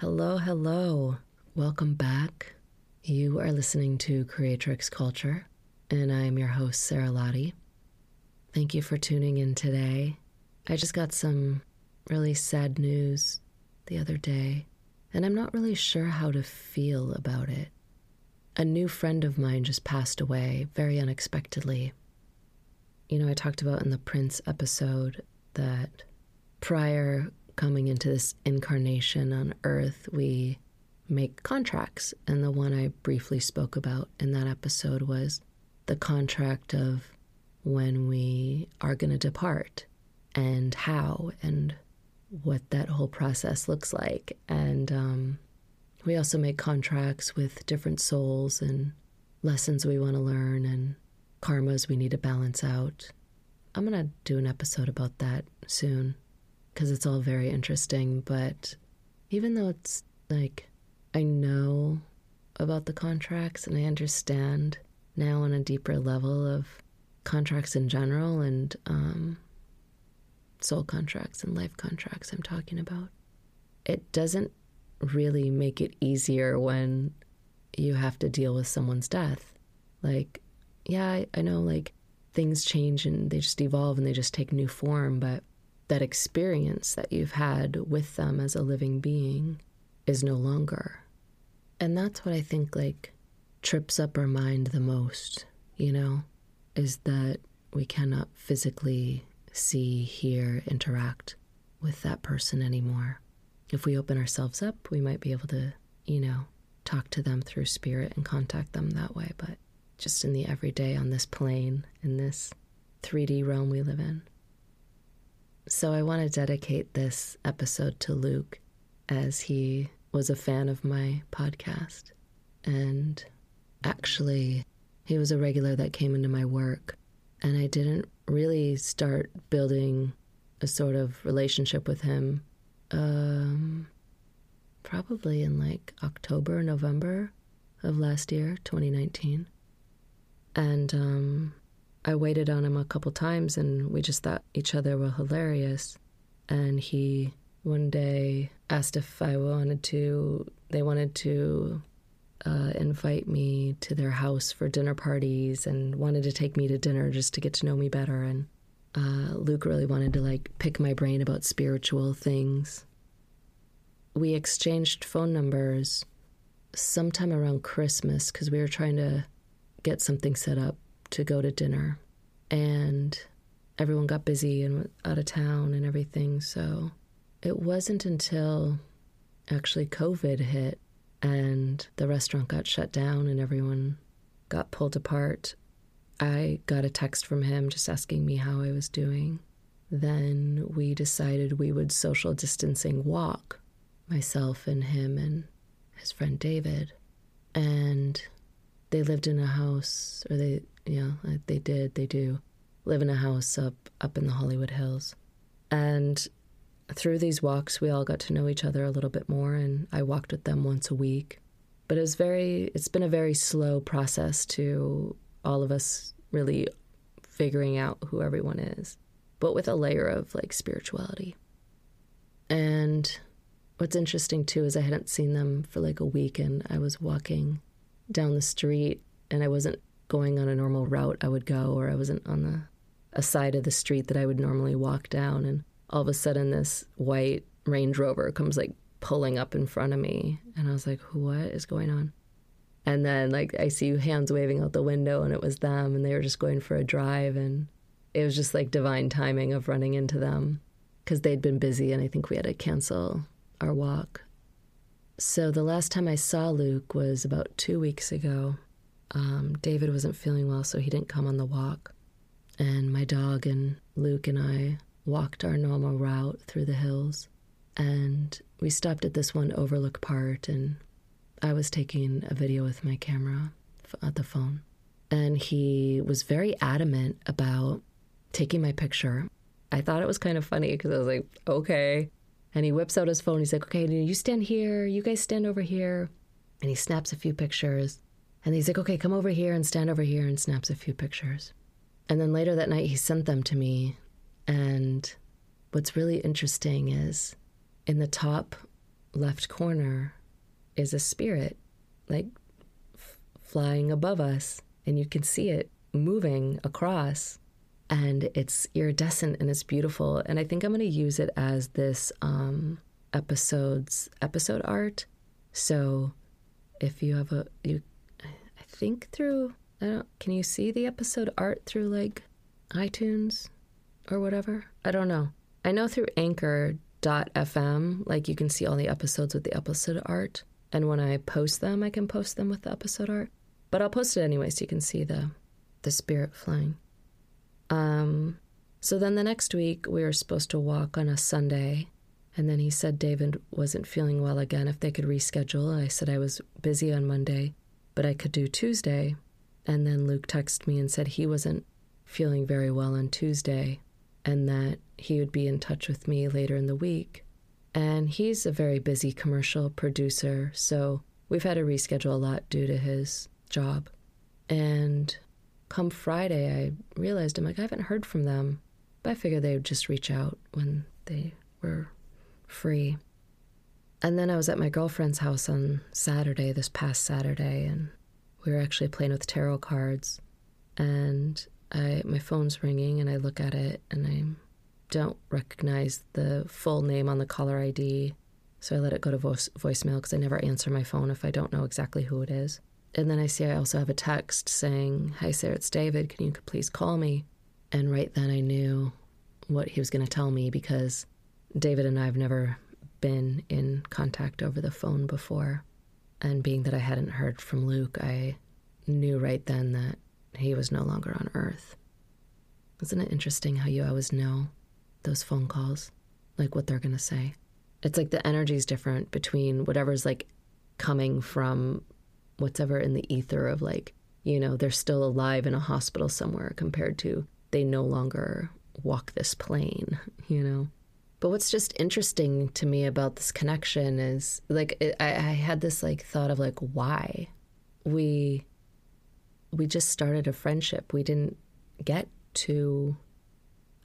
Hello, hello. Welcome back. You are listening to Creatrix Culture, and I'm your host, Sara Lahti. Thank you for tuning in today. I just got some really sad news the other day, and I'm not really sure how to feel about it. A new friend of mine just passed away very unexpectedly. You know, I talked about in the Prince episode that prior coming into this incarnation on earth, we make contracts. And the one I briefly spoke about in that episode was the contract of when we are going to depart and how and what that whole process looks like. And um, we also make contracts with different souls and lessons we want to learn and karmas we need to balance out. I'm going to do an episode about that soon because it's all very interesting. But even though it's like I know about the contracts and I understand now on a deeper level of contracts in general and um, soul contracts and life contracts I'm talking about, it doesn't really make it easier when you have to deal with someone's death. Like, yeah, I, I know like things change and they just evolve and they just take new form, but that experience that you've had with them as a living being is no longer. And that's what I think like trips up our mind the most, you know, is that we cannot physically see, hear, interact with that person anymore. If we open ourselves up, we might be able to, you know, talk to them through spirit and contact them that way, but just in the everyday on this plane, in this 3D realm we live in. So I want to dedicate this episode to Luke as he was a fan of my podcast. And actually, he was a regular that came into my work. And I didn't really start building a sort of relationship with him um, probably in like October, November of last year, 2019. And um, I waited on him a couple times and we just thought each other were hilarious. And he one day asked if I wanted to, they wanted to uh, invite me to their house for dinner parties and wanted to take me to dinner just to get to know me better. And uh, Luke really wanted to like pick my brain about spiritual things. We exchanged phone numbers sometime around Christmas because we were trying to get something set up to go to dinner. And everyone got busy and out of town and everything. So it wasn't until actually COVID hit and the restaurant got shut down and everyone got pulled apart. I got a text from him just asking me how I was doing. Then we decided we would social distancing walk, myself and him and his friend David. And they lived in a house, or they yeah, they did. They do live in a house up up in the Hollywood Hills, and through these walks, we all got to know each other a little bit more. And I walked with them once a week, but it was very. It's been a very slow process to all of us really figuring out who everyone is, but with a layer of like spirituality. And what's interesting too is I hadn't seen them for like a week, and I was walking down the street and I wasn't going on a normal route I would go, or I wasn't on the a side of the street that I would normally walk down, and all of a sudden this white Range Rover comes like pulling up in front of me, and I was like, "What is going on?" And then like I see hands waving out the window, and it was them, and they were just going for a drive, and it was just like divine timing of running into them because they'd been busy, and I think we had to cancel our walk. So the last time I saw Luke was about two weeks ago, um, David wasn't feeling well, so he didn't come on the walk. And my dog and Luke and I walked our normal route through the hills. And we stopped at this one overlook part, and I was taking a video with my camera at the phone. And he was very adamant about taking my picture. I thought it was kind of funny because I was like, okay. And he whips out his phone. He's like, okay, you stand here. You guys stand over here. And he snaps a few pictures. And he's like, okay, come over here and stand over here and snaps a few pictures. And then later that night, he sent them to me. And what's really interesting is in the top left corner is a spirit, like f- flying above us, and you can see it moving across. And it's iridescent and it's beautiful. And I think I'm going to use it as this um, episode's episode art. So if you have a, you, think through, I don't, can you see the episode art through like iTunes or whatever? I don't know. I know through anchor.fm, like you can see all the episodes with the episode art. And when I post them, I can post them with the episode art. But I'll post it anyway so you can see the the spirit flying. Um so then the next week we were supposed to walk on a Sunday and then he said David wasn't feeling well again if they could reschedule. I said I was busy on Monday, but I could do Tuesday. And then Luke texted me and said he wasn't feeling very well on Tuesday and that he would be in touch with me later in the week. And he's a very busy commercial producer, so we've had to reschedule a lot due to his job. And come Friday, I realized I'm like, I haven't heard from them, but I figured they would just reach out when they were free. And then I was at my girlfriend's house on Saturday, this past Saturday, and we were actually playing with tarot cards. And I my phone's ringing and I look at it and I don't recognize the full name on the caller ID. So I let it go to voice, voicemail because I never answer my phone if I don't know exactly who it is. And then I see I also have a text saying, Hi, Sara, it's David. Can you please call me? And right then I knew what he was going to tell me because David and I have never been in contact over the phone before. And being that I hadn't heard from Luke, I knew right then that he was no longer on Earth. Isn't it interesting how you always know those phone calls, like what they're going to say? It's like the energy is different between whatever's like coming from whatever in the ether of like, you know, they're still alive in a hospital somewhere compared to they no longer walk this plane, you know? But what's just interesting to me about this connection is like, it, I, I had this like thought of like, why we we just started a friendship. We didn't get to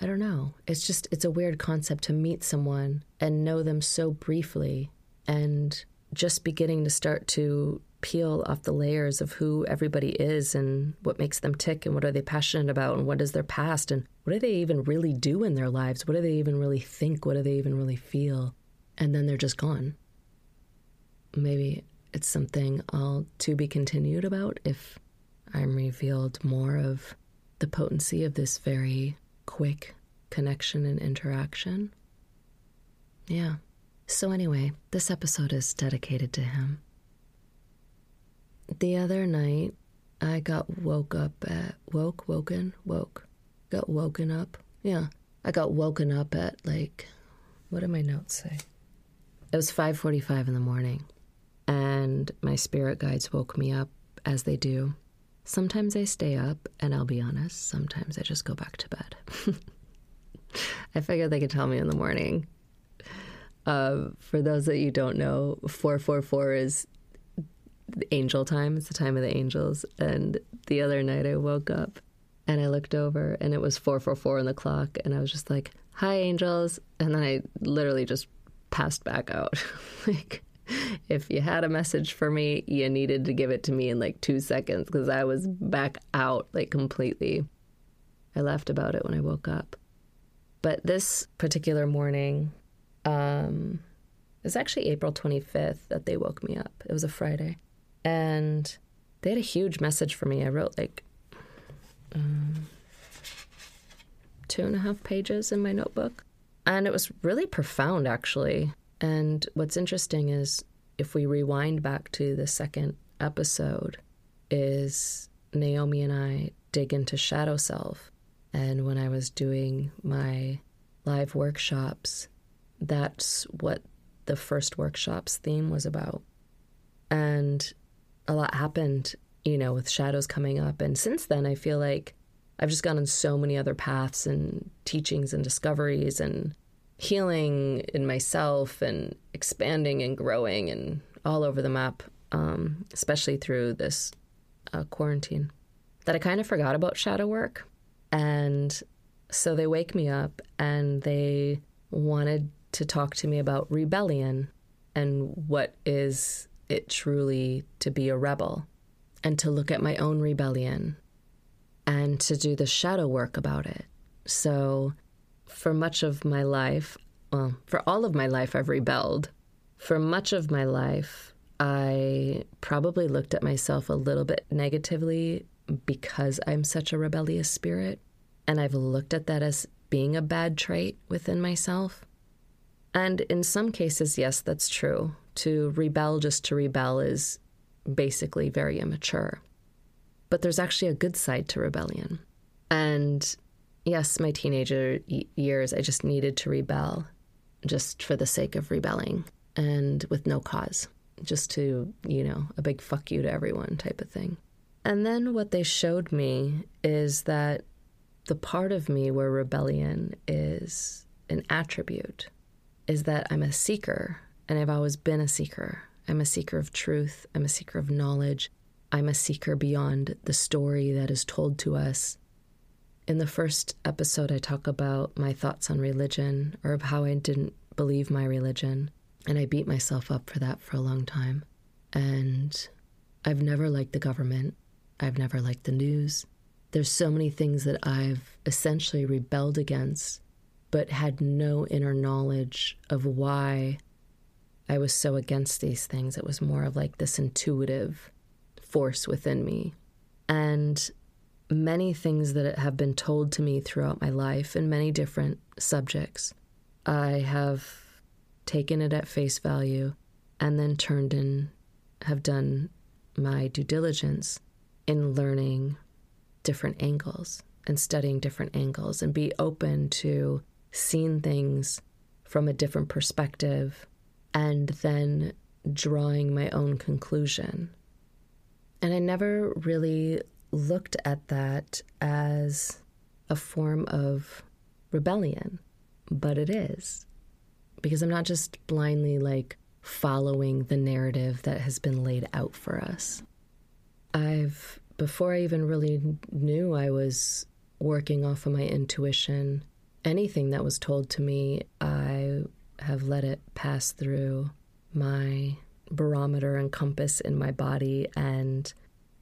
I don't know. It's just it's a weird concept to meet someone and know them so briefly and just beginning to start to peel off the layers of who everybody is and what makes them tick and what are they passionate about and what is their past and what do they even really do in their lives? What do they even really think? What do they even really feel? And then they're just gone. Maybe it's something I'll to be continued about if I'm revealed more of the potency of this very quick connection and interaction. Yeah. So, anyway, this episode is dedicated to him. The other night, I got woke up at, woke, woken, woke, got woken up. Yeah. I got woken up at like, what did my notes say? It was 5:45 in the morning, and my spirit guides woke me up as they do Sometimes I stay up, and I'll be honest, sometimes I just go back to bed. I figured they could tell me in the morning. Uh, for those that you don't know, 444 is angel time. It's the time of the angels. And the other night I woke up and I looked over and it was 444 on the clock. And I was just like, hi, angels. And then I literally just passed back out. like, if you had a message for me, you needed to give it to me in like two seconds because I was back out like completely. I laughed about it when I woke up. But this particular morning, um, it was actually April 25th that they woke me up. It was a Friday. And they had a huge message for me. I wrote like um, two and a half pages in my notebook. And it was really profound, actually. And what's interesting is if we rewind back to the second episode, is Naomi and I dig into shadow self. And when I was doing my live workshops, that's what the first workshop's theme was about. And a lot happened, you know, with shadows coming up. And since then, I feel like I've just gone on so many other paths and teachings and discoveries and healing in myself and expanding and growing and all over the map, um, especially through this uh, quarantine, that I kind of forgot about shadow work. And so they wake me up and they wanted to talk to me about rebellion and what is it truly to be a rebel, and to look at my own rebellion and to do the shadow work about it. So, for much of my life, well, for all of my life, I've rebelled. For much of my life, I probably looked at myself a little bit negatively because I'm such a rebellious spirit. And I've looked at that as being a bad trait within myself. And in some cases, yes, that's true. To rebel just to rebel is basically very immature. But there's actually a good side to rebellion. And yes, my teenager years, I just needed to rebel just for the sake of rebelling and with no cause, just to, you know, a big fuck you to everyone type of thing. And then what they showed me is that the part of me where rebellion is an attribute is that I'm a seeker, and I've always been a seeker. I'm a seeker of truth, I'm a seeker of knowledge, I'm a seeker beyond the story that is told to us. In the first episode, I talk about my thoughts on religion or of how I didn't believe my religion, and I beat myself up for that for a long time. And I've never liked the government. I've never liked the news. There's so many things that I've essentially rebelled against, but had no inner knowledge of why I was so against these things. It was more of like this intuitive force within me. And many things that have been told to me throughout my life in many different subjects, I have taken it at face value and then turned in, have done my due diligence in learning different angles and studying different angles and be open to seeing things from a different perspective and then drawing my own conclusion. And I never really looked at that as a form of rebellion, but it is. Because I'm not just blindly like following the narrative that has been laid out for us. I've, before I even really knew I was working off of my intuition, anything that was told to me, I have let it pass through my barometer and compass in my body and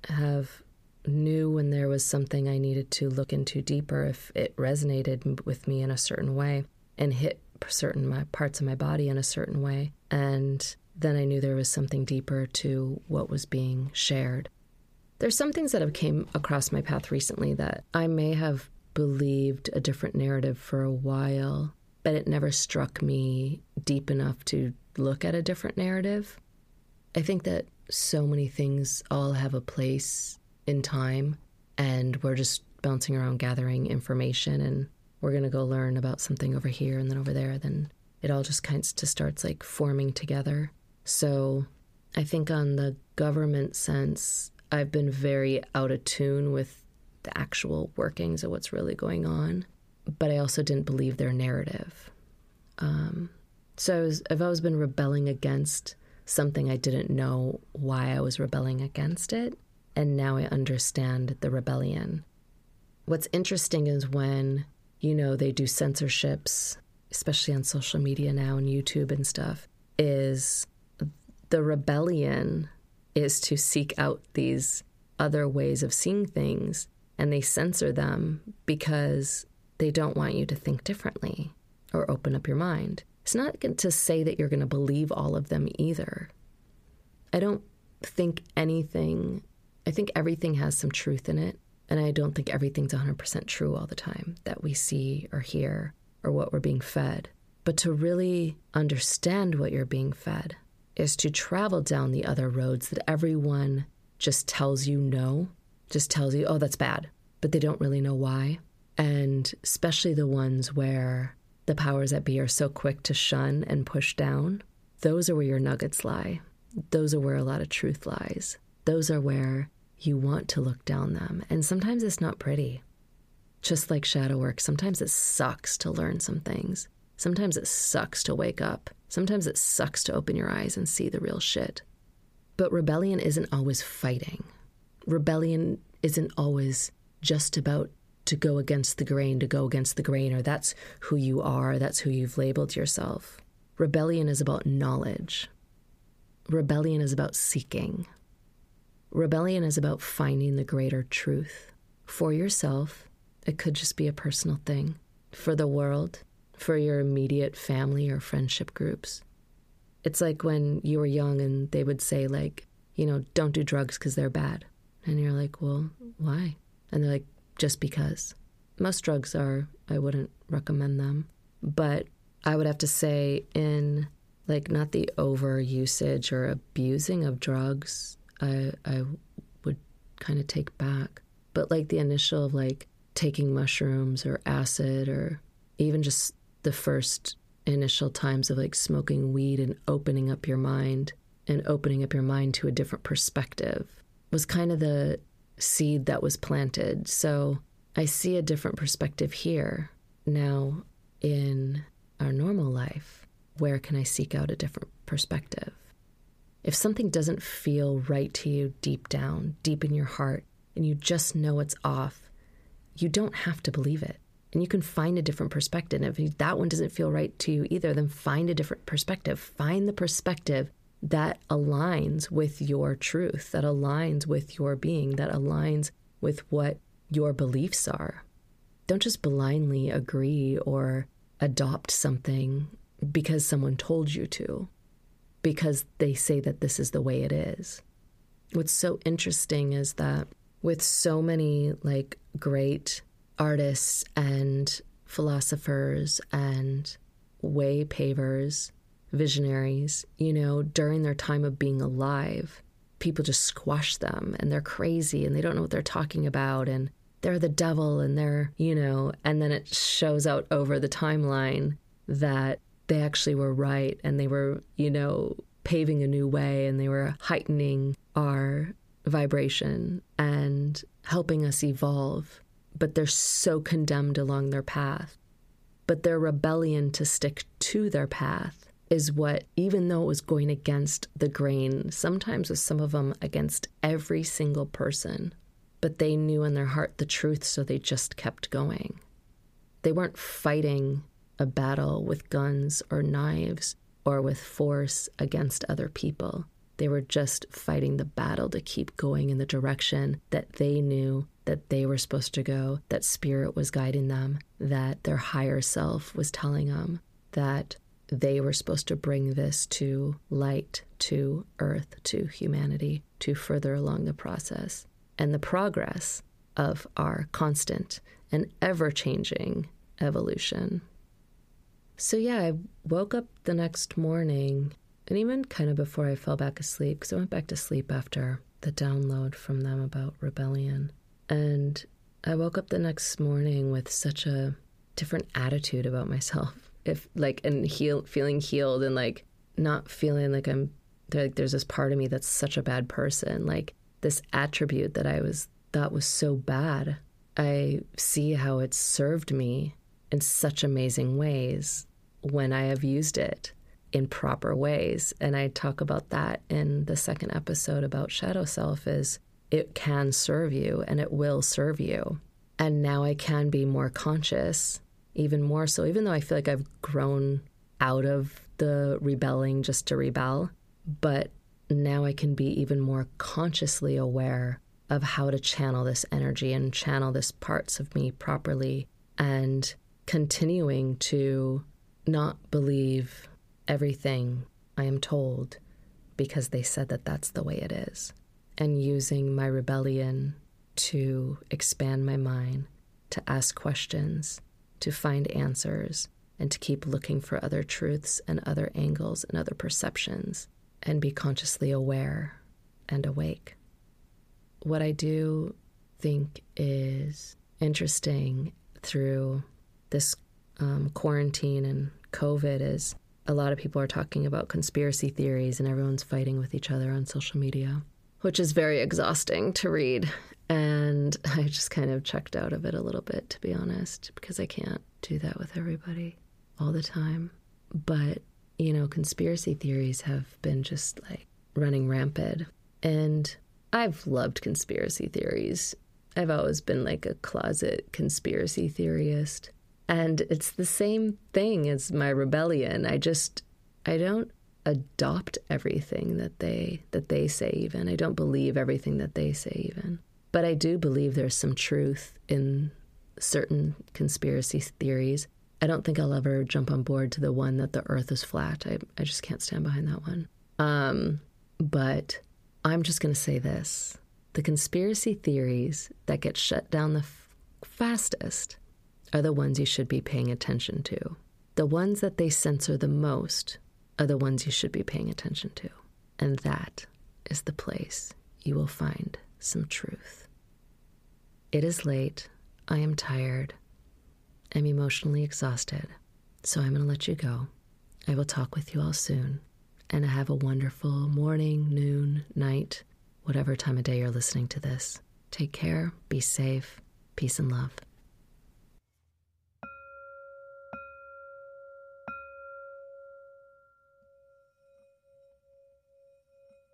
have knew when there was something I needed to look into deeper if it resonated with me in a certain way and hit certain my parts of my body in a certain way and then I knew there was something deeper to what was being shared. There's some things that have came across my path recently that I may have believed a different narrative for a while, but it never struck me deep enough to look at a different narrative. I think that so many things all have a place in time, and we're just bouncing around gathering information, and we're going to go learn about something over here and then over there. Then it all just kind of starts like forming together. So I think on the government sense, I've been very out of tune with the actual workings of what's really going on, but I also didn't believe their narrative. Um, so was, I've always been rebelling against something I didn't know why I was rebelling against it, and now I understand the rebellion. What's interesting is when, you know, they do censorships, especially on social media now and YouTube and stuff, is the rebellion is to seek out these other ways of seeing things and they censor them because they don't want you to think differently or open up your mind. It's not to say that you're going to believe all of them either. I don't think anything, I think everything has some truth in it. And I don't think everything's 100% true all the time that we see or hear or what we're being fed. But to really understand what you're being fed is to travel down the other roads that everyone just tells you no, just tells you, oh, that's bad, but they don't really know why. And especially the ones where the powers that be are so quick to shun and push down, those are where your nuggets lie. Those are where a lot of truth lies. Those are where you want to look down them. And sometimes it's not pretty. Just like shadow work, sometimes it sucks to learn some things. Sometimes it sucks to wake up. Sometimes it sucks to open your eyes and see the real shit. But rebellion isn't always fighting. Rebellion isn't always just about to go against the grain, to go against the grain, or that's who you are, that's who you've labeled yourself. Rebellion is about knowledge. Rebellion is about seeking. Rebellion is about finding the greater truth for yourself. It could just be a personal thing, for the world, for your immediate family or friendship groups. It's like when you were young and they would say, like, you know, don't do drugs because they're bad. And you're like, well, why? And they're like, just because. Most drugs are, I wouldn't recommend them. But I would have to say, in like not the over usage or abusing of drugs, I, I would kind of take back. But like the initial of like taking mushrooms or acid or even just the first initial times of like smoking weed and opening up your mind and opening up your mind to a different perspective was kind of the seed that was planted. So I see a different perspective here. Now, in our normal life, where can I seek out a different perspective? If something doesn't feel right to you deep down, deep in your heart, and you just know it's off, you don't have to believe it. And you can find a different perspective. If that one doesn't feel right to you either, then find a different perspective. Find the perspective that aligns with your truth, that aligns with your being, that aligns with what your beliefs are. Don't just blindly agree or adopt something because someone told you to because they say that this is the way it is. What's so interesting is that with so many like great artists and philosophers and way pavers, visionaries, you know, during their time of being alive, people just squash them and they're crazy and they don't know what they're talking about and they're the devil and they're, you know, and then it shows out over the timeline that they actually were right and they were, you know, paving a new way and they were heightening our vibration and helping us evolve. But they're so condemned along their path. But their rebellion to stick to their path is what, even though it was going against the grain, sometimes with some of them against every single person, but they knew in their heart the truth, so they just kept going. They weren't fighting a battle with guns or knives or with force against other people. They were just fighting the battle to keep going in the direction that they knew that they were supposed to go, that spirit was guiding them, that their higher self was telling them that they were supposed to bring this to light, to earth, to humanity, to further along the process and the progress of our constant and ever changing evolution. So, yeah, I woke up the next morning, and even kind of before I fell back asleep, because I went back to sleep after the download from them about rebellion. And I woke up the next morning with such a different attitude about myself. If like and heal feeling healed and like not feeling like I'm like there's this part of me that's such a bad person. Like this attribute that I was thought was so bad. I see how it's served me in such amazing ways when I have used it in proper ways. And I talk about that in the second episode about shadow self is it can serve you and it will serve you. And now I can be more conscious, even more so, even though I feel like I've grown out of the rebelling just to rebel. But now I can be even more consciously aware of how to channel this energy and channel this parts of me properly and continuing to not believe everything I am told because they said that that's the way it is, and using my rebellion to expand my mind, to ask questions, to find answers, and to keep looking for other truths and other angles and other perceptions, and be consciously aware and awake. What I do think is interesting through this um, quarantine and COVID is a lot of people are talking about conspiracy theories and everyone's fighting with each other on social media, which is very exhausting to read. And I just kind of checked out of it a little bit, to be honest, because I can't do that with everybody all the time. But, you know, conspiracy theories have been just like running rampant. And I've loved conspiracy theories I've always been like a closet conspiracy theorist. And it's the same thing as my rebellion. I just I don't adopt everything that they that they say even. I don't believe everything that they say even. But I do believe there's some truth in certain conspiracy theories. I don't think I'll ever jump on board to the one that the earth is flat. I, I just can't stand behind that one. Um, but I'm just going to say this the conspiracy theories that get shut down the f- fastest are the ones you should be paying attention to. The ones that they censor the most are the ones you should be paying attention to. And that is the place you will find some truth. It is late. I am tired. I'm emotionally exhausted. So I'm going to let you go. I will talk with you all soon. And have a wonderful morning, noon, night, whatever time of day you're listening to this. Take care, be safe, peace and love.